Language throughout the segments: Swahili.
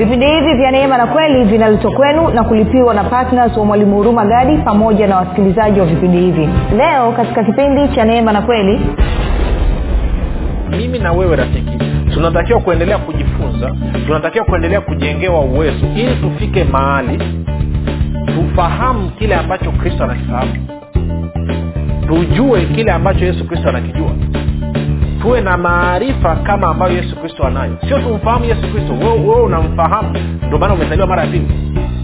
vipindi hivi vya neema na kweli vinaletwa kwenu na kulipiwa na ptns wa mwalimu huruma gadi pamoja na wasikilizaji wa vipindi hivi. Leo katika kipindi cha neema na kweli mimi na wewe rafiki tunatakiwa kuendelea kujifunza tunatakiwa kuendelea kujengewa uwezo ili tufike mahali tufahamu kile ambacho kristo anakifahamu tujue kile ambacho yesu kristo anakijua tuwe na maarifa kama ambayo yesu kristo anayo. Sio tumfahamu yesu kristo wewe unamfahamu. Ndio maana umezaliwa mara ya pili.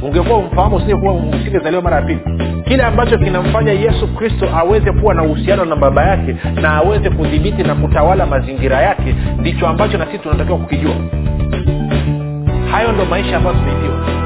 Ungekuwa umfahamu usingezaliwa mara ya pili. Kile ambacho kinamfanya yesu kristo aweze kuwa na uhusiano na baba yake na aweze kudhibiti na kutawala mazingira yake ndicho ambacho na sisi tunatakiwa kukijua. Hayo ndo maisha ambayo tumeipiwa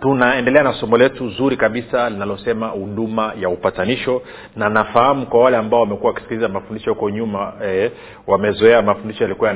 tunaendelea na somo letu zuri kabisa linalosema huduma ya upatanisho. Na nafahamu kwa wale ambao wamekuwa wakisikiliza mafundisho huko nyuma eh, wamezoea mafundisho yalikuwa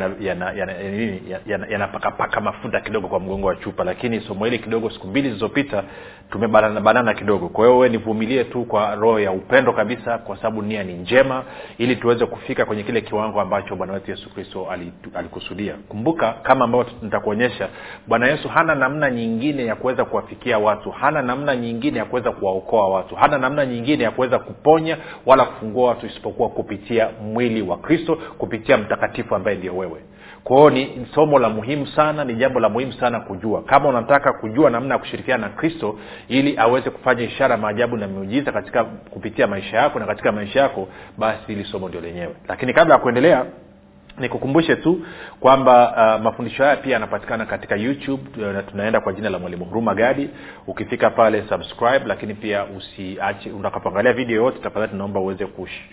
yanapakapaka mafuta kidogo kwa mgongo wa chupa. Lakini somo hili kidogo siku mbili zilizopita tumebanana kidogo. Kwa hiyo nivumilie tu kwa roho ya upendo kabisa kwa sababu nia ni njema ili tuweze kufika kwenye kile kiwango ambacho bwana wetu yesu kristo alikusudia. Kumbuka kama ambavyo nitakuonyesha bwana yesu hana namna nyingine ya kuweza kuwafikia watu. Hana namna nyingine ya kuweza kuwaokoa watu. Hana namna nyingine ya kuweza kuponya wala kufungua watu isipokuwa kupitia mwili wa kristo kupitia mtakatifu ambaye ndio wewe. Kwao ni somo la muhimu sana ni jambo la muhimu sana kujua. Kama unataka kujua namna ya kushirikiana na kristo ili aweze kufanya ishara maajabu na miujiza katika kupitia maisha yako na katika maisha yako basi hili somo ndio lenyewe. Lakini kabla ya kuendelea nikukumbushe tu kwamba uh, mafundisho haya pia yanapatikana katika youtube na tunaenda kwa jina la mwalimu huruma gadi. Ukifika pale subscribe lakini pia usiache utakapoangalia video yote tafadhali tunaomba uweze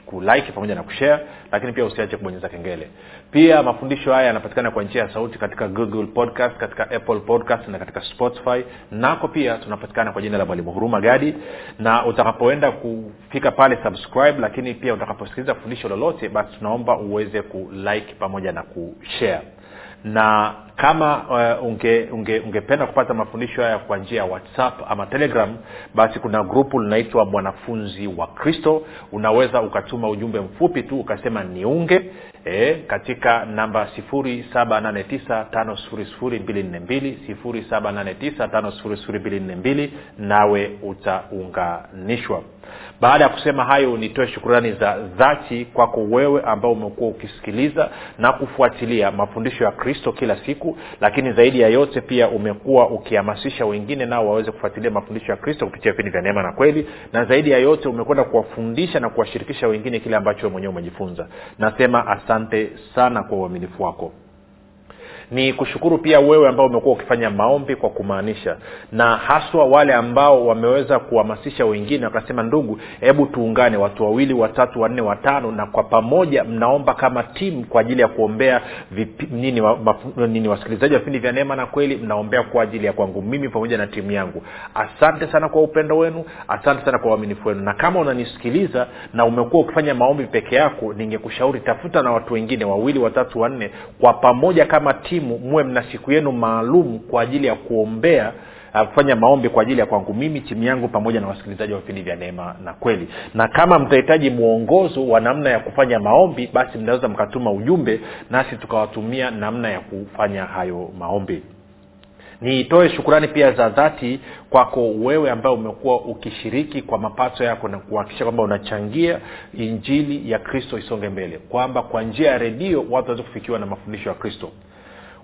kulike pamoja na kushare lakini pia usiache kubonyeza kengele. Pia mafundisho haya yanapatikana kwa njia ya sauti katika google podcast katika apple podcast na katika spotify. Nako pia tunapatikana kwa jina la mwalimu huruma gadi. Na utakapoenda kufika pale subscribe lakini pia utakaposikiliza fundisho lolote basi tunaomba uweze kulike pamoja na kushare. Na kama uh, ungependa unge, unge kupata mafundisho haya kwa njia ya whatsapp ama telegram basi kuna grupu linaitwa mwanafunzi wa kristo. Unaweza ukatuma ujumbe mfupi tu ukasema niunge e, katika namba 7895242 nawe utaunganishwa. Baada ya kusema hayo nitoe shukurani za dhati kwako wewe ambao umekuwa ukisikiliza na kufuatilia mafundisho ya kristo kila siku lakini zaidi ya yote pia umekuwa ukihamasisha wengine nao waweze kufuatilia mafundisho ya kristo kupitia vipindi vya neema na kweli na zaidi ya yote umekwenda kuwafundisha na kuwashirikisha wengine kile ambacho mwenyewe umejifunza. Nasema asante sana kwa uaminifu wako ni kushukuru pia wewe ambao umekuwa ukifanya maombi kwa kumaanisha. Na haswa wale ambao wameweza kuhamasisha wengine wakasema ndugu hebu tuungane watu wawili watatu wanne watano na kwa pamoja mnaomba kama timu kwa ajili ya kuombea vipi, nini, wa, nini wasikilizaji wa vipindi vya neema na kweli mnaombea kwa ajili ya kwangu mimi pamoja na timu yangu. Asante sana kwa upendo wenu asante sana kwa uaminifu wenu. Na kama unanisikiliza na umekuwa ukifanya maombi peke yako ningekushauri tafuta na watu wengine wawili watatu wanne kwa pamoja kama timu muwe mna siku yenu maalum kwa ajili ya kuombea uh, kufanya maombi kwa ajili ya kwangu mimi timu yangu pamoja na wasikilizaji wa vipindi vya neema na kweli. Na kama mtahitaji mwongozo wa namna ya kufanya maombi basi mnaweza mkatuma ujumbe nasi tukawatumia namna ya kufanya hayo maombi. Nitoe shukurani pia za dhati kwako wewe ambaye umekuwa ukishiriki kwa mapato yako na kuhakikisha kwamba unachangia injili ya kristo isonge mbele kwamba kwa njia ya redio watu waweze kufikiwa na mafundisho ya kristo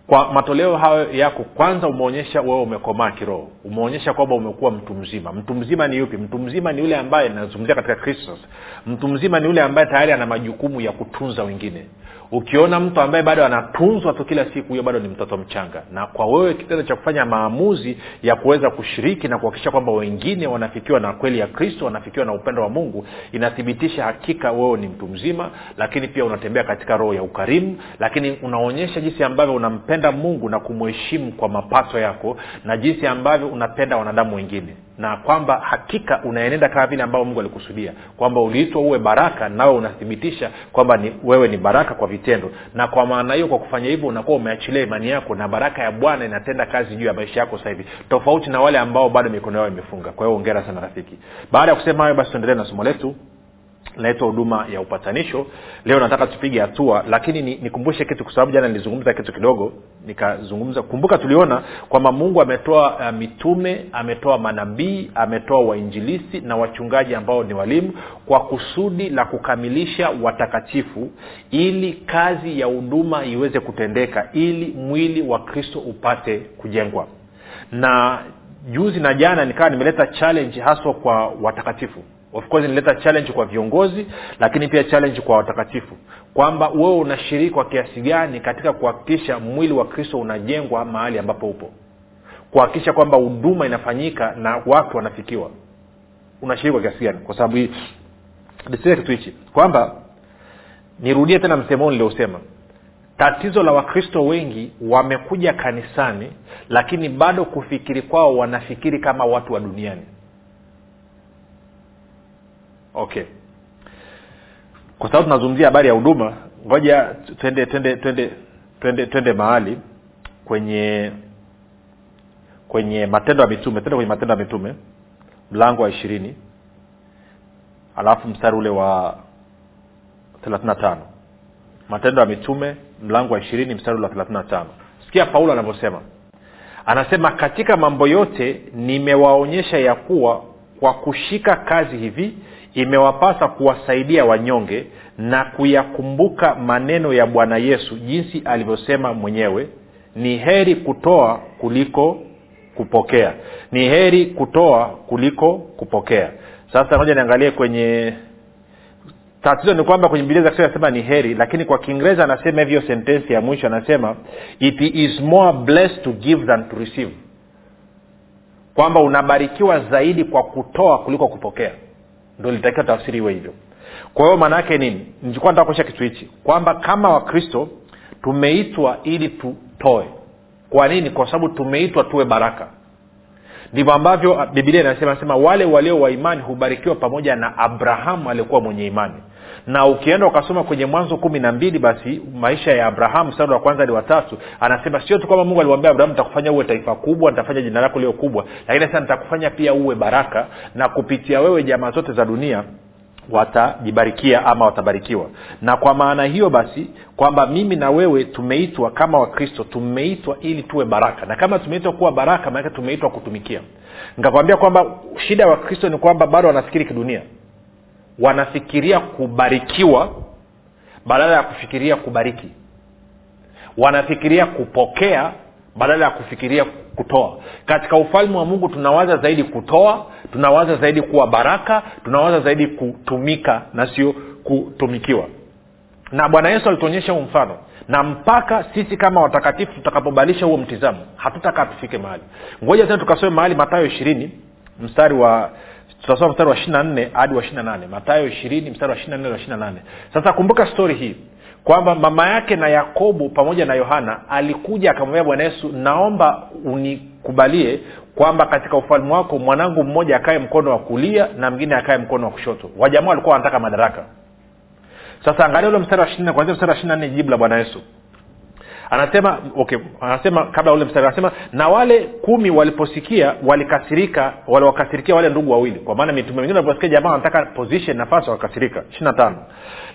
kwa matoleo hayo yako kwanza umeonyesha wewe umekomaa kiroho. Umeonyesha kwamba umekuwa mtu mzima. Mtu mzima ni yupi? Mtu mzima ni yule ambaye nazungumzia katika kristo mtu mzima ni yule ambaye tayari ana majukumu ya kutunza wengine ukiona mtu ambaye bado anatunzwa tu kila siku huyo bado ni mtoto mchanga. Na kwa wewe kitendo cha kufanya maamuzi ya kuweza kushiriki na kuhakikisha kwamba wengine wanafikiwa na kweli ya kristo wanafikiwa na upendo wa mungu inathibitisha hakika wewe ni mtu mzima lakini pia unatembea katika roho ya ukarimu lakini unaonyesha jinsi ambavyo unampenda mungu na kumheshimu kwa mapato yako na jinsi ambavyo unapenda wanadamu wengine na kwamba hakika unaenenda kama vile ambavyo mungu alikusudia kwamba uliitwa uwe baraka nawe unathibitisha kwamba ni, wewe ni baraka kwa vitendo. Na kwa maana hiyo kwa kufanya hivyo unakuwa umeachilia imani yako na baraka ya bwana inatenda kazi juu ya maisha yako sasa hivi tofauti na wale ambao bado mikono yao imefunga. Kwa hiyo ongera sana rafiki. Baada ya kusema hayo basi tuendelee na somo letu linaitwa huduma ya upatanisho. Leo nataka tupige hatua lakini nikumbushe ni kitu kwa sababu jana nilizungumza kitu kidogo nikazungumza. Kumbuka tuliona kwamba mungu ametoa uh, mitume ametoa manabii ametoa wainjilisi na wachungaji ambao ni walimu kwa kusudi la kukamilisha watakatifu ili kazi ya huduma iweze kutendeka ili mwili wa kristo upate kujengwa. Na juzi na jana nikawa nimeleta challenge haswa kwa watakatifu of course nileta challenge kwa viongozi lakini pia challenge kwa watakatifu. Kwamba wewe unashiriki kwa kiasi gani katika kuhakikisha mwili wa kristo unajengwa mahali ambapo upo. Kuhakikisha kwamba huduma inafanyika na watu wanafikiwa. Unashiriki kwa kiasi gani? Kwa sababu hii kitu hichi. Kwamba nirudie tena msemo niliosema. Tatizo la wakristo wengi wamekuja kanisani lakini bado kufikiri kwao wanafikiri kama watu wa duniani okay. Kwa sababu tunazungumzia habari ya huduma ngoja twende twende twende twende twende mahali kwenye kwenye matendo ya mitume twende kwenye matendo ya mitume mlango wa ishirini alafu mstari ule wa thelathini na tano. Matendo ya mitume mlango wa ishirini mstari ule wa thelathini na tano. Sikia paulo anavyosema. Anasema katika mambo yote nimewaonyesha ya kuwa kwa kushika kazi hivi imewapasa kuwasaidia wanyonge na kuyakumbuka maneno ya bwana yesu jinsi alivyosema mwenyewe ni heri kutoa kuliko kupokea. Ni heri kutoa kuliko kupokea. Sasa moja niangalie kwenye tatizo ni kwamba kwenye bilia za anasema ni heri lakini kwa kiingereza anasema hivyo sentensi ya mwisho anasema it is more blessed to give than to receive kwamba unabarikiwa zaidi kwa kutoa kuliko kupokea. Ndo litakiwa tafsiri iwe hivyo. Kwa hiyo maana yake nini? Nilikuwa nataka kitu hichi kwamba kama wakristo tumeitwa ili tutoe. Kwa nini? Kwa sababu tumeitwa tuwe baraka. Ndivyo ambavyo bibilia inasema nasema wale walio wa imani hubarikiwa pamoja na abrahamu aliyekuwa mwenye imani na ukienda ukasoma kwenye mwanzo kumi na mbili basi maisha ya abrahamu mstari wa kwanza hadi watatu anasema sio tu kwamba mungu aliwambia abrahamu nitakufanya uwe taifa kubwa nitafanya jina lako lio kubwa lakini sasa nitakufanya pia uwe baraka na kupitia wewe jamaa zote za dunia watajibarikia ama watabarikiwa. Na kwa maana hiyo basi kwamba mimi na wewe tumeitwa kama wakristo tumeitwa ili tuwe baraka. Na kama tumeitwa kuwa baraka maanake tumeitwa kutumikia. Nikakwambia kwamba shida ya wakristo ni kwamba bado wanafikiri kidunia wanafikiria kubarikiwa badala ya kufikiria kubariki. Wanafikiria kupokea badala ya kufikiria kutoa. Katika ufalme wa mungu tunawaza zaidi kutoa tunawaza zaidi kuwa baraka tunawaza zaidi kutumika na sio kutumikiwa. Na bwana yesu alituonyesha huu mfano. Na mpaka sisi kama watakatifu tutakapobadilisha huo mtizamo hatutakaa tufike mahali. Ngoja tena tukasome mahali matayo ishirini mstari wa tutasoma mstari wa ishiri na nne hadi wa ishiri na nane. Matayo ishirini mstari wa ishiri nne na nane. Sasa kumbuka stori hii kwamba mama yake na yakobo pamoja na yohana alikuja akamwambia bwana yesu naomba unikubalie kwamba katika ufalme wako mwanangu mmoja akae mkono wa kulia na mwingine akae mkono wa kushoto. Wajamaa walikuwa wanataka madaraka. Sasa angalia ule mstari wa ishiri kwanzia mstari wa ishiri na nne jibu la bwana yesu anasema okay anasema kabla ule mstari anasema na wale kumi waliposikia walikasirika waliwakasirikia wale ndugu wawili. Kwa maana mitume mingine waliposikia jamaa wanataka position nafasi wakasirika. Ishirina tano.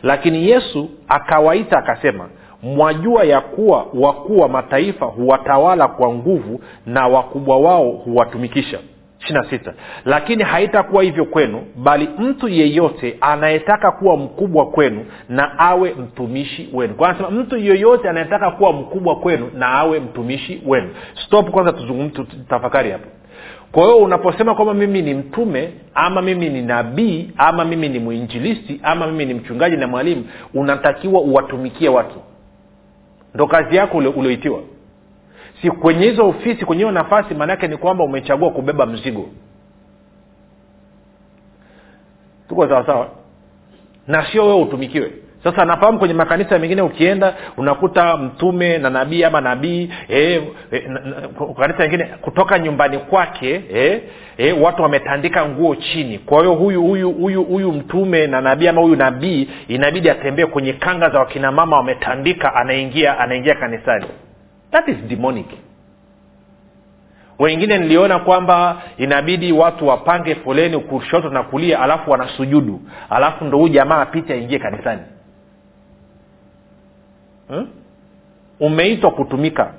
Lakini yesu akawaita akasema mwajua ya kuwa wakuu wa mataifa huwatawala kwa nguvu na wakubwa wao huwatumikisha ishina sita. Lakini haitakuwa hivyo kwenu bali mtu yeyote anayetaka kuwa mkubwa kwenu na awe mtumishi wenu. Kwa anasema mtu yeyote anayetaka kuwa mkubwa kwenu na awe mtumishi wenu. Stop kwanza tafakari hapo. Kwa hiyo unaposema kwamba mimi ni mtume ama mimi ni nabii ama mimi ni mwinjilisti ama mimi ni mchungaji na mwalimu unatakiwa uwatumikie watu. Ndo kazi yako ulioitiwa si kwenye hizo ofisi kwenye hiyo nafasi maanaake ni kwamba umechagua kubeba mzigo. Tuko sawasawa na sio wewe utumikiwe. Sasa nafahamu kwenye makanisa mengine ukienda unakuta mtume na nabii ama nabii eh, na, kanisa mengine kutoka nyumbani kwake e, e, watu wametandika nguo chini. Kwa hiyo huyu huyu huyu huyu mtume na nabii ama huyu nabii inabidi atembee kwenye kanga za wakinamama wametandika anaingia anaingia kanisani that is demonic. Wengine niliona kwamba inabidi watu wapange foleni kushoto na kulia alafu wanasujudu. Alafu ndo huu jamaa apite aingie kanisani. Hmm? umeitwa kutumika.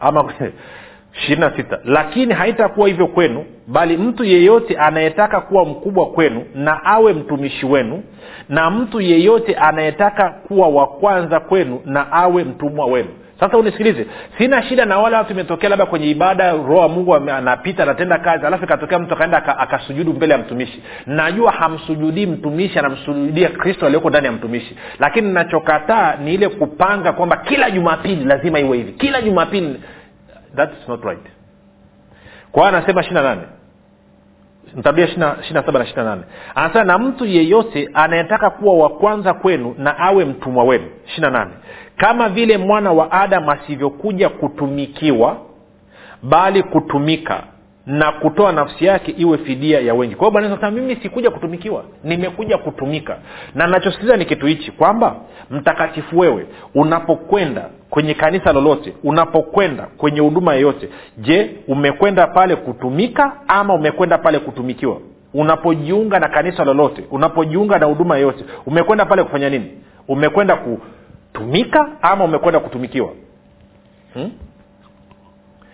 Ama ishirini na sita. Lakini haitakuwa hivyo kwenu bali mtu yeyote anayetaka kuwa mkubwa kwenu na awe mtumishi wenu na mtu yeyote anayetaka kuwa wa kwanza kwenu na awe mtumwa wenu sasa unisikilize sina shida na wale watu imetokea labda kwenye ibada roho wa mungu anapita anatenda kazi alafu ikatokea mtu akaenda akasujudu mbele ya mtumishi. Najua hamsujudii mtumishi anamsujudia kristo aliyoko ndani ya mtumishi. Lakini nachokataa ni ile kupanga kwamba kila jumapili lazima iwe hivi. Kila jumapili thats not right. Kwa anasema ishiri na nane ntarudia ishiri saba na ishiri nane. Anasema na mtu yeyote anayetaka kuwa wa kwanza kwenu na awe mtumwa wenu. Ishiri nane. Kama vile mwana wa adamu asivyokuja kutumikiwa bali kutumika na kutoa nafsi yake iwe fidia ya wengi. Kwa hiyo bwana mimi sikuja kutumikiwa nimekuja kutumika. Na nachosikiliza ni kitu hichi kwamba mtakatifu wewe unapokwenda kwenye kanisa lolote unapokwenda kwenye huduma yoyote je umekwenda pale kutumika ama umekwenda pale kutumikiwa? Unapojiunga na kanisa lolote unapojiunga na huduma yoyote umekwenda pale kufanya nini? Umekwenda kutumika ama umekwenda kutumikiwa? Hmm?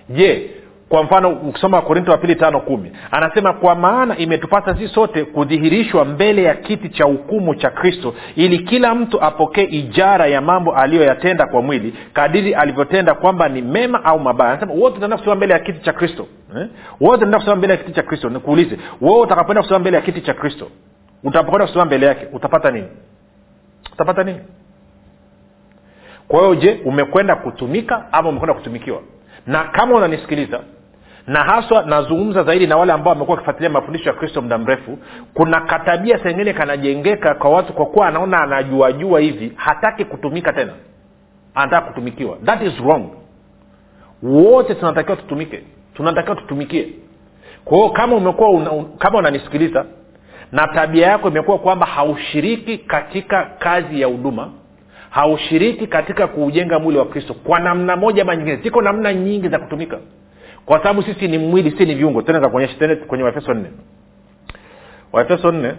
je kwa mfano ukisoma wakorinto wa pili tano kumi anasema kwa maana imetupasa sisi sote kudhihirishwa mbele ya kiti cha hukumu cha kristo ili kila mtu apokee ijara ya mambo aliyoyatenda kwa mwili kadiri alivyotenda kwamba ni mema au mabaya. Anasema wote tunaenda kusimama mbele ya kiti cha kristo eh? wote tunaenda kusimama mbele ya kiti cha kristo nikuulize wewe utakapoenda kusimama mbele ya kiti cha kristo utapokwenda kusimama mbele yake utapata nini? Utapata nini? Kwa hiyo je umekwenda kutumika ama umekwenda kutumikiwa? Na kama unanisikiliza na haswa nazungumza zaidi na wale ambao wamekuwa wakifuatilia mafundisho ya kristo muda mrefu kuna katabia sengine kanajengeka kwa watu kwa kuwa anaona anajuajua hivi hataki kutumika tena. Anataka kutumikiwa. That is wrong. Wote tunatakiwa tutumike. Tunatakiwa tutumikie. Kwa hiyo kama umekuwa una, kama unanisikiliza na tabia yako imekuwa kwamba haushiriki katika kazi ya huduma haushiriki katika kuujenga mwili wa kristo kwa namna moja ama nyingine ziko namna nyingi za kutumika kwa sababu sisi ni mwili si ni viungo. Tena kakuonyesha tene kwenye waefeso nne. Waefeso nne.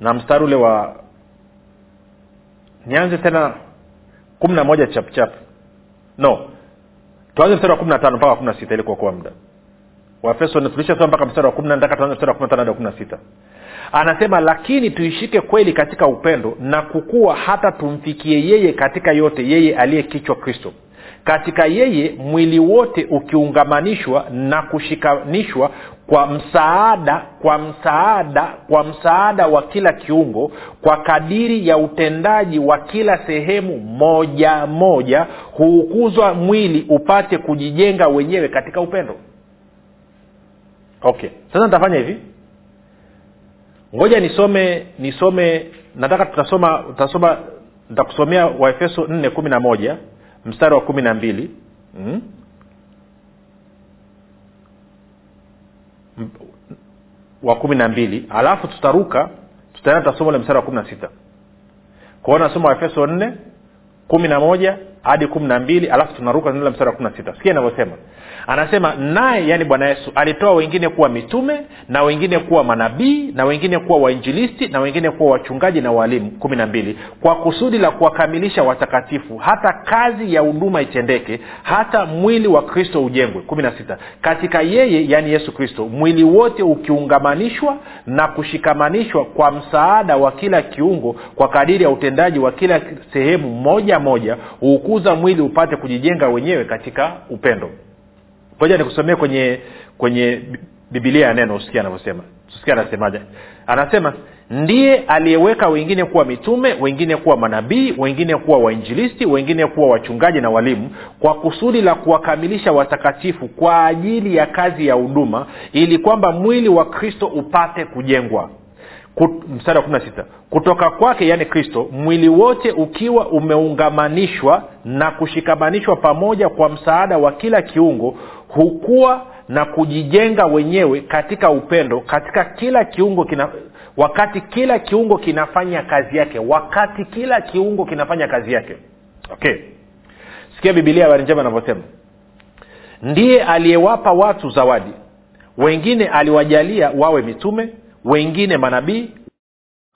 Na mstari ule wa nianze tena kumi na moja chapchap no. Tuanze mstari wa kumi na tano mpaka kumi na sita ili kuokoa muda. Waefeso tulishasoma mpaka mstari wa kumi na nataka tuanze mstari wa kumi na tano hadi kumi na sita. Anasema lakini tuishike kweli katika upendo na kukua hata tumfikie yeye katika yote yeye aliye kichwa kristo katika yeye mwili wote ukiungamanishwa na kushikanishwa kwa msaada kwa msaada kwa msaada wa kila kiungo kwa kadiri ya utendaji wa kila sehemu moja moja huukuzwa mwili upate kujijenga wenyewe katika upendo. Okay. Sasa nitafanya hivi. Ngoja nisome nisome nataka tutasoma tutasoma nitakusomea waefeso nne kumi na moja mstari wa kumi na mbili. Mm? wa kumi na mbili. Alafu tutaruka tutaenda tutasoma ule mstari wa kumi na sita. Kwao nasoma waefeso nne kumi na moja hadi kumi na mbili alafu tunaruka ule mstari wa kumi na sita. Sikia inavyosema anasema naye yani bwana yesu alitoa wengine kuwa mitume na wengine kuwa manabii na wengine kuwa wainjilisti na wengine kuwa wachungaji na walimu. Kumi na mbili. Kwa kusudi la kuwakamilisha watakatifu hata kazi ya huduma itendeke hata mwili wa kristo ujengwe. Kumi na sita. Katika yeye yani yesu kristo mwili wote ukiungamanishwa na kushikamanishwa kwa msaada wa kila kiungo kwa kadiri ya utendaji wa kila sehemu moja moja huukuza mwili upate kujijenga wenyewe katika upendo moja nikusomee kwenye kwenye bibilia ya neno usikia anavyosema. Usikia anasemaje. Anasema ndiye aliyeweka wengine kuwa mitume wengine kuwa manabii wengine kuwa wainjilisti wengine kuwa wachungaji na walimu kwa kusudi la kuwakamilisha watakatifu kwa ajili ya kazi ya huduma ili kwamba mwili wa kristo upate kujengwa. Mstari wa kumi na sita. Kutoka kwake yaani kristo mwili wote ukiwa umeungamanishwa na kushikamanishwa pamoja kwa msaada wa kila kiungo hukua na kujijenga wenyewe katika upendo katika kila kiungo kina wakati kila kiungo kinafanya kazi yake wakati kila kiungo kinafanya kazi yake. Okay. Sikia bibilia habari njema anavyosema ndiye aliyewapa watu zawadi. Wengine aliwajalia wawe mitume wengine manabii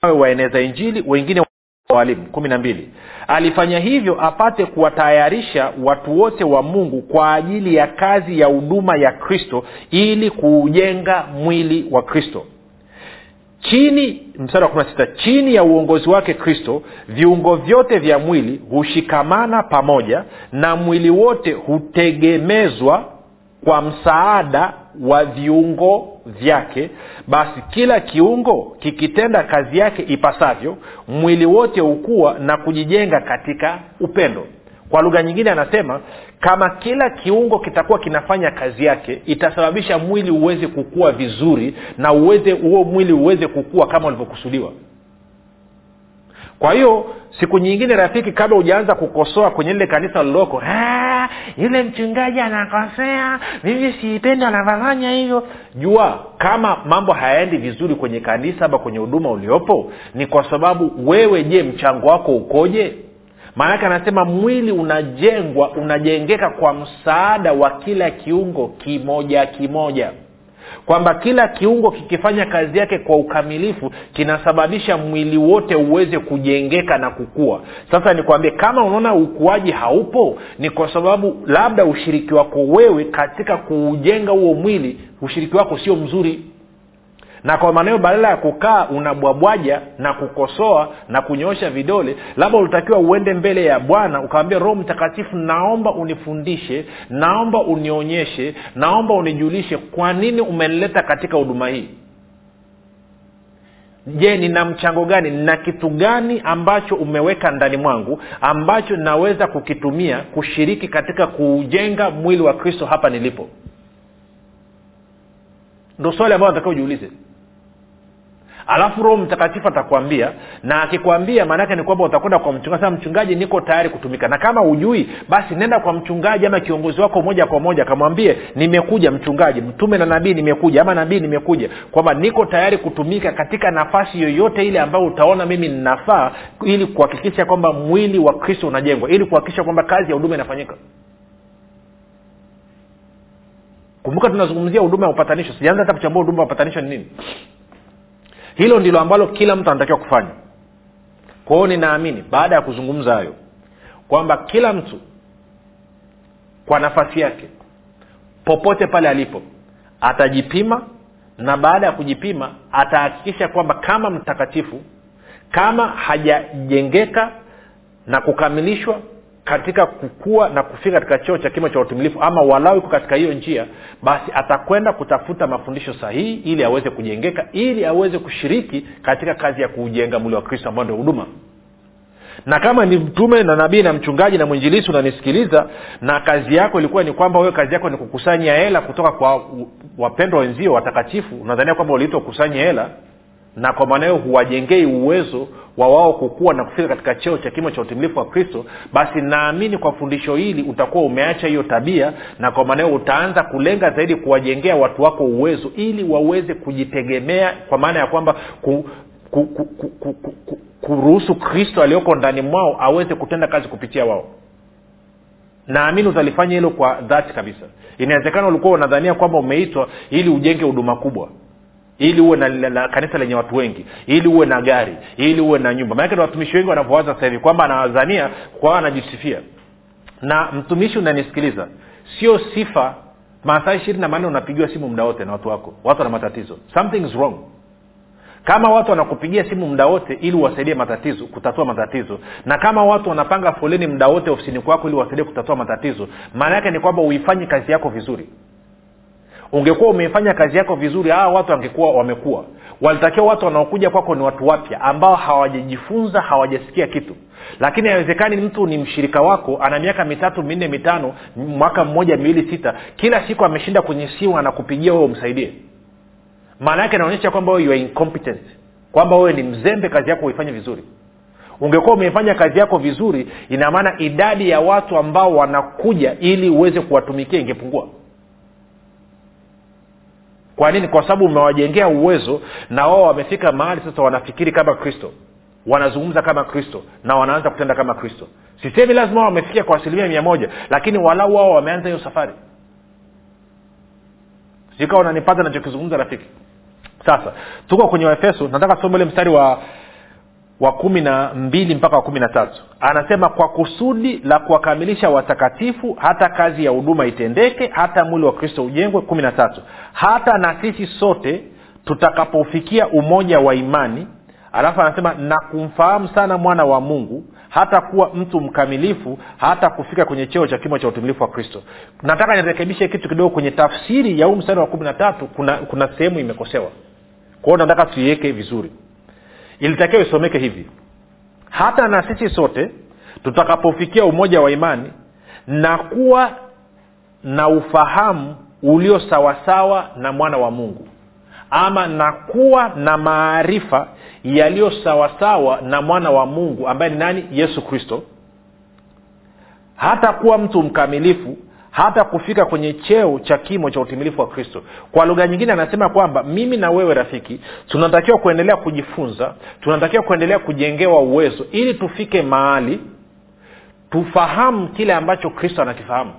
wawe waeneza injili wengine walimu kumi na mbili. Alifanya hivyo apate kuwatayarisha watu wote wa mungu kwa ajili ya kazi ya huduma ya kristo ili kuujenga mwili wa kristo. Chini mstari wa 16 chini ya uongozi wake kristo viungo vyote vya mwili hushikamana pamoja na mwili wote hutegemezwa kwa msaada wa viungo vyake basi kila kiungo kikitenda kazi yake ipasavyo mwili wote hukuwa na kujijenga katika upendo. Kwa lugha nyingine anasema kama kila kiungo kitakuwa kinafanya kazi yake itasababisha mwili uweze kukua vizuri na uweze huo mwili uweze kukua kama ulivyokusudiwa kwa hiyo siku nyingine rafiki kabla hujaanza kukosoa kwenye lile kanisa liloko yule mchungaji anakosea mimi siipendi anavyofanya hivyo. Jua kama mambo hayaendi vizuri kwenye kanisa ama kwenye huduma uliopo ni kwa sababu wewe je mchango wako ukoje? Maanake anasema mwili unajengwa unajengeka kwa msaada wa kila kiungo kimoja kimoja kwamba kila kiungo kikifanya kazi yake kwa ukamilifu kinasababisha mwili wote uweze kujengeka na kukua. Sasa nikwambie kama unaona ukuaji haupo ni kwa sababu labda ushiriki wako wewe katika kuujenga huo mwili ushiriki wako sio mzuri na kwa maneno badala ya kukaa unabwabwaja na kukosoa na kunyoosha vidole labda ulitakiwa uende mbele ya bwana ukawambia roho mtakatifu naomba unifundishe naomba unionyeshe naomba unijulishe kwa nini umenileta katika huduma hii. Je nina mchango gani? Nina kitu gani ambacho umeweka ndani mwangu ambacho naweza kukitumia kushiriki katika kuujenga mwili wa kristo hapa nilipo? Ndo swali ambayo nataka ujiulize alafu roho mtakatifu atakwambia na akikwambia maanaake ni kwamba utakwenda kwa mchungaji. Sasa mchungaji niko tayari kutumika. Na kama ujui basi nenda kwa mchungaji ama kiongozi wako moja kwa moja kamwambie nimekuja mchungaji mtume na nabii nimekuja ama nabii nimekuja. Kwamba niko tayari kutumika katika nafasi yoyote ile ambayo utaona mimi ninafaa ili kuhakikisha kwamba mwili wa kristo unajengwa ili kuhakikisha kwamba kazi ya huduma inafanyika. Kumbuka tunazungumzia huduma ya upatanisho. Sijaanza hata kuchambua huduma ya upatanisho ni nini hilo ndilo ambalo kila mtu anatakiwa kufanya. Kwao ninaamini baada ya kuzungumza hayo kwamba kila mtu kwa nafasi yake popote pale alipo atajipima na baada ya kujipima atahakikisha kwamba kama mtakatifu kama hajajengeka na kukamilishwa katika kukua na kufika katika cheo cha kimo cha utimilifu ama walau iko katika hiyo njia basi atakwenda kutafuta mafundisho sahihi ili aweze kujengeka ili aweze kushiriki katika kazi ya kuujenga mwili wa kristo ambao ndio huduma. Na kama ni mtume na nabii na mchungaji na mwinjilisi unanisikiliza na kazi yako ilikuwa ni kwamba wewe kazi yako ni kukusanya hela kutoka kwa wapendwa wenzio watakatifu unadhania kwamba uliitwa kukusanya hela na kwa maana hiyo huwajengei uwezo wa wao kukua na kufika katika cheo cha kimo cha utimilifu wa kristo basi naamini kwa fundisho hili utakuwa umeacha hiyo tabia na kwa maana hiyo utaanza kulenga zaidi kuwajengea watu wako uwezo ili waweze kujitegemea kwa maana ya kwamba ku, ku, ku, ku, ku, ku, ku, kuruhusu kristo aliyoko ndani mwao aweze kutenda kazi kupitia wao. Naamini utalifanya hilo kwa dhati kabisa. Inawezekana ulikuwa unadhania kwamba umeitwa ili ujenge huduma kubwa ili uwe na, la, la, kanisa lenye watu wengi. Ili uwe na gari. Ili uwe na nyumba. Maanake watumishi wengi wanavyowaza sasa hivi kwamba anawazania kwa anajisifia. Na mtumishi unanisikiliza sio sifa masaa ishirini na manne unapigiwa simu muda wote na watu wako. Watu wana matatizo. Something wrong. Kama watu wanakupigia simu muda wote ili uwasaidie matatizo kutatua matatizo. Na kama watu wanapanga foleni muda wote ofisini kwako ili wasaidie kutatua matatizo maana yake ni kwamba uifanyi kazi yako vizuri ungekuwa umeifanya kazi yako vizuri hawa watu wangekuwa wamekuwa walitakiwa watu wanaokuja kwako ni watu wapya ambao hawajajifunza hawajasikia kitu. Lakini haiwezekani mtu ni mshirika wako ana miaka mitatu minne mitano mwaka mmoja miwili sita kila siku ameshinda kwenye simu anakupigia wewe umsaidie. Maana yake inaonyesha kwamba you are incompetent kwamba wewe ni mzembe kazi yako uifanye vizuri. Ungekuwa umeifanya kazi yako vizuri ina maana idadi ya watu ambao wanakuja ili uweze kuwatumikia ingepungua kwa nini? Kwa sababu umewajengea uwezo na wao wamefika mahali sasa wanafikiri kama kristo. Wanazungumza kama kristo na wanaanza kutenda kama kristo. Sisemi lazima wao wamefikia kwa asilimia mia moja lakini walau wao wameanza hiyo safari. Sikawa unanipata nachokizungumza rafiki. Sasa tuko kwenye waefeso. Nataka tusome ule mstari wa wa kumi na mbili mpaka wa kumi na tatu. Anasema kwa kusudi la kuwakamilisha watakatifu hata kazi ya huduma itendeke hata mwili wa kristo ujengwe. Kumi na tatu. Hata na sisi sote tutakapofikia umoja wa imani alafu anasema na kumfahamu sana mwana wa mungu hata kuwa mtu mkamilifu hata kufika kwenye cheo cha kimo cha utumilifu wa kristo. Nataka nirekebishe kitu kidogo kwenye tafsiri ya huu mstari wa kumi na tatu. Kuna, kuna sehemu imekosewa. Kwao nataka tuiweke vizuri ilitakiwa isomeke hivi. Hata na sisi sote tutakapofikia umoja wa imani na kuwa na ufahamu ulio sawasawa na mwana wa mungu ama na kuwa na maarifa yaliyo sawasawa na mwana wa mungu ambaye ni nani? Yesu kristo. Hata kuwa mtu mkamilifu hata kufika kwenye cheo cha kimo cha utimilifu wa kristo. Kwa lugha nyingine anasema kwamba mimi na wewe rafiki tunatakiwa kuendelea kujifunza tunatakiwa kuendelea kujengewa uwezo ili tufike mahali tufahamu kile ambacho kristo anakifahamu.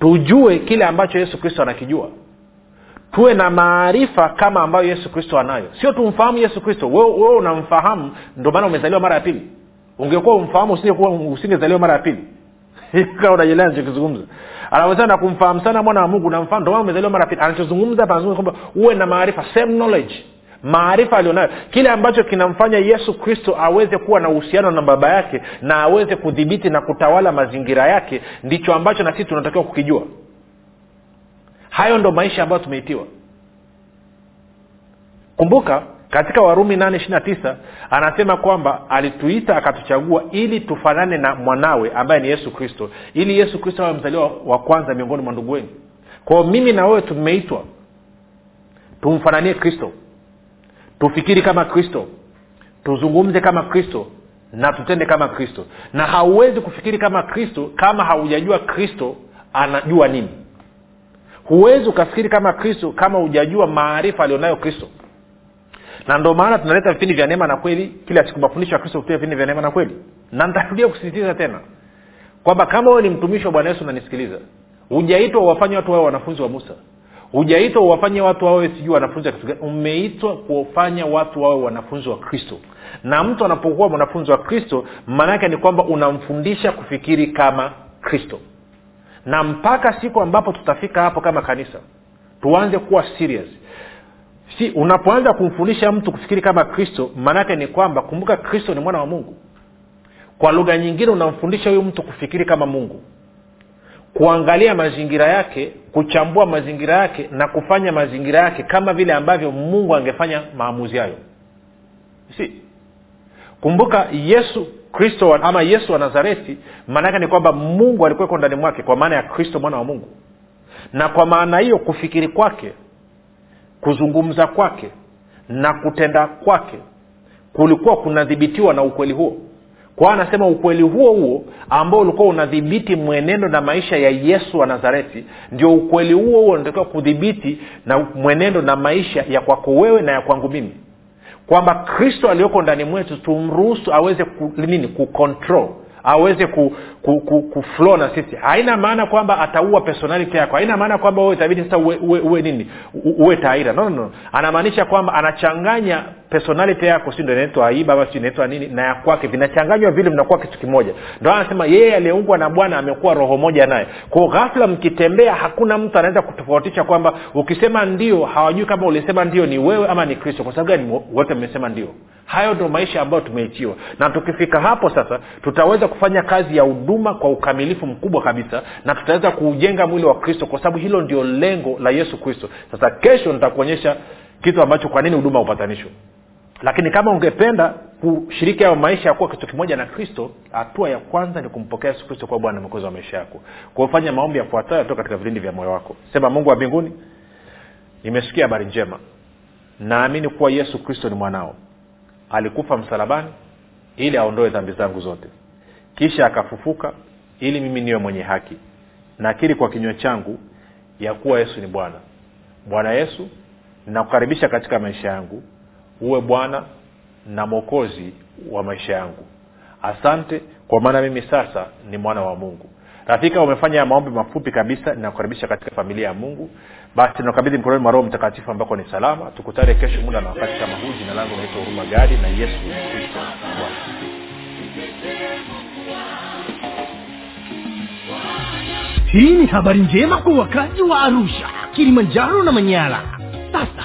Tujue kile ambacho yesu kristo anakijua. Tuwe na maarifa kama ambayo yesu kristo anayo. Sio tumfahamu yesu kristo. Wewe unamfahamu ndio maana umezaliwa mara ya pili. Ungekuwa umfahamu usingezaliwa mara ya pili unajelea anachokizungumza anaweza na kumfahamu sana mwana wa mungu namfahamu ndio maana umezaliwa mara pili. Anachozungumza hapa kwamba uwe na maarifa same knowledge. Maarifa alionayo kile ambacho kinamfanya yesu kristo aweze kuwa na uhusiano na baba yake na aweze kudhibiti na kutawala mazingira yake ndicho ambacho na sisi tunatakiwa kukijua. Hayo ndo maisha ambayo tumeitiwa. Kumbuka katika warumi nane ishiri na tisa anasema kwamba alituita akatuchagua ili tufanane na mwanawe ambaye ni yesu kristo ili yesu kristo awe mzaliwa wa kwanza miongoni mwa ndugu wengi kwao mimi na wewe tumeitwa tumfananie kristo tufikiri kama kristo tuzungumze kama kristo na tutende kama kristo. Na hauwezi kufikiri kama kristo kama haujajua kristo anajua nini. Huwezi ukafikiri kama kristo kama hujajua maarifa alionayo kristo na ndio maana tunaleta vipindi vya neema na kweli kila siku mafundisho ya kristo kupitia vipindi vya neema na kweli. Na nitarudia kusisitiza tena kwamba kama wewe ni mtumishi wa bwana yesu unanisikiliza hujaitwa uwafanye watu wawe wanafunzi wa musa. Hujaitwa uwafanye watu wawe sijui wanafunzi wa kitu umeitwa kuwafanya watu wawe wanafunzi wa kristo. Na mtu anapokuwa mwanafunzi wa kristo maana yake ni kwamba unamfundisha kufikiri kama kristo. Na mpaka siku ambapo tutafika hapo kama kanisa tuanze kuwa serious si unapoanza kumfundisha mtu kufikiri kama kristo maanaake ni kwamba kumbuka kristo ni mwana wa mungu. Kwa lugha nyingine unamfundisha huyu mtu kufikiri kama mungu. Kuangalia mazingira yake kuchambua mazingira yake na kufanya mazingira yake kama vile ambavyo mungu angefanya maamuzi hayo. Si. Kumbuka yesu kristo ama yesu wa nazareti maanaake ni kwamba mungu alikuweko ndani mwake kwa maana ya kristo mwana wa mungu. Na kwa maana hiyo kufikiri kwake kuzungumza kwake na kutenda kwake kulikuwa kunadhibitiwa na ukweli huo. Kwa anasema ukweli huo huo ambao ulikuwa unadhibiti mwenendo na maisha ya yesu wa nazareti ndio ukweli huo huo unatakiwa kudhibiti na mwenendo na maisha ya kwako wewe na ya kwangu mimi. Kwamba kristo aliyoko ndani mwetu tumruhusu aweze ku, nini kucontrol aweze ku, ku, ku, kuflo na sisi. Haina maana kwamba ataua personality yako. Haina maana kwamba wewe itabidi sasa uwe, uwe, uwe nini? Uwe taira. No, no, no. anamaanisha kwamba anachanganya personality yako si ndo inaitwa aiba ama si inaitwa nini na ya kwake vinachanganywa vile mnakuwa kitu kimoja. Ndo anasema yeye aliyeungwa na bwana amekuwa roho moja naye. Kwao ghafla mkitembea hakuna mtu anaweza kutofautisha kwamba ukisema ndio hawajui kama ulisema ndio ni wewe ama ni kristo. Kwa sababu gani? Wote mmesema ndio. Hayo ndo maisha ambayo tumeichiwa na tukifika hapo sasa tutaweza kufanya kazi ya huduma kwa ukamilifu mkubwa kabisa na tutaweza kuujenga mwili wa kristo kwa sababu hilo ndio lengo la yesu kristo. Sasa kesho nitakuonyesha kitu ambacho kwa nini huduma ya upatanisho lakini kama ungependa kushiriki hayo maisha ya kuwa kitu kimoja na kristo hatua ya kwanza ni kumpokea yesu kristo kuwa bwana mwokozi wa maisha yako. Kwa ufanya maombi yafuatayo toka katika vilindi vya moyo wako. Sema mungu wa mbinguni nimesikia habari njema. Naamini kuwa yesu kristo ni mwanao. Alikufa msalabani ili aondoe dhambi zangu zote. Kisha akafufuka ili mimi niwe mwenye haki. Nakiri kwa kinywa changu ya kuwa yesu ni bwana. Bwana yesu nakukaribisha katika maisha yangu uwe bwana na mwokozi wa maisha yangu. Asante kwa maana mimi sasa ni mwana wa mungu. Rafika umefanya maombi mafupi kabisa ninakukaribisha katika familia ya mungu. Basi nakabidhi mkononi mwa roho mtakatifu ambako ni salama. Tukutane kesho muda na wakati kama huu. Jina langu naitwa huruma gadi na yesu kristo bwana. Hii ni habari njema kwa wakazi wa arusha kilimanjaro na manyara. Sasa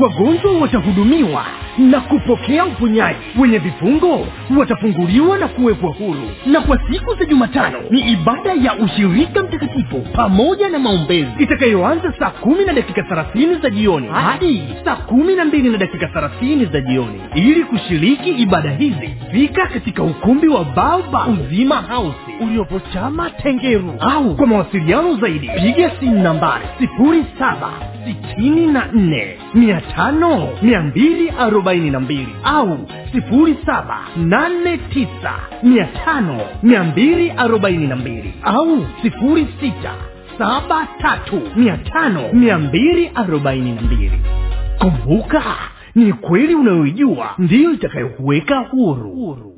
wagonjwa watahudumiwa na kupokea uponyaji. Wenye vifungo watafunguliwa na kuwekwa huru. Na kwa siku za jumatano ni ibada ya ushirika mtakatifu pamoja na maombezi. Itakayoanza saa kumi na dakika thelathini za jioni hadi saa kumi na mbili na dakika thelathini za jioni. Ili kushiriki ibada hizi fika katika ukumbi wa baoba uzima hausi uliopo chama tengeru au kwa mawasiliano zaidi piga simu nambari sifuri saba sitini na nne mia tano mia mbili arobaini na mbili au sifuri saba nane tisa mia tano mia mbili arobaini na mbili au sifuri sita saba tatu mia tano mia mbili arobaini na mbili kumbuka ni kweli unayoijua ndiyo itakayokuweka huru, huru.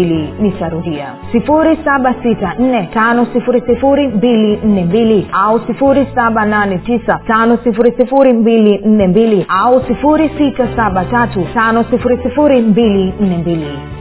nitarudia. 7645242 au 7895242 au 6735242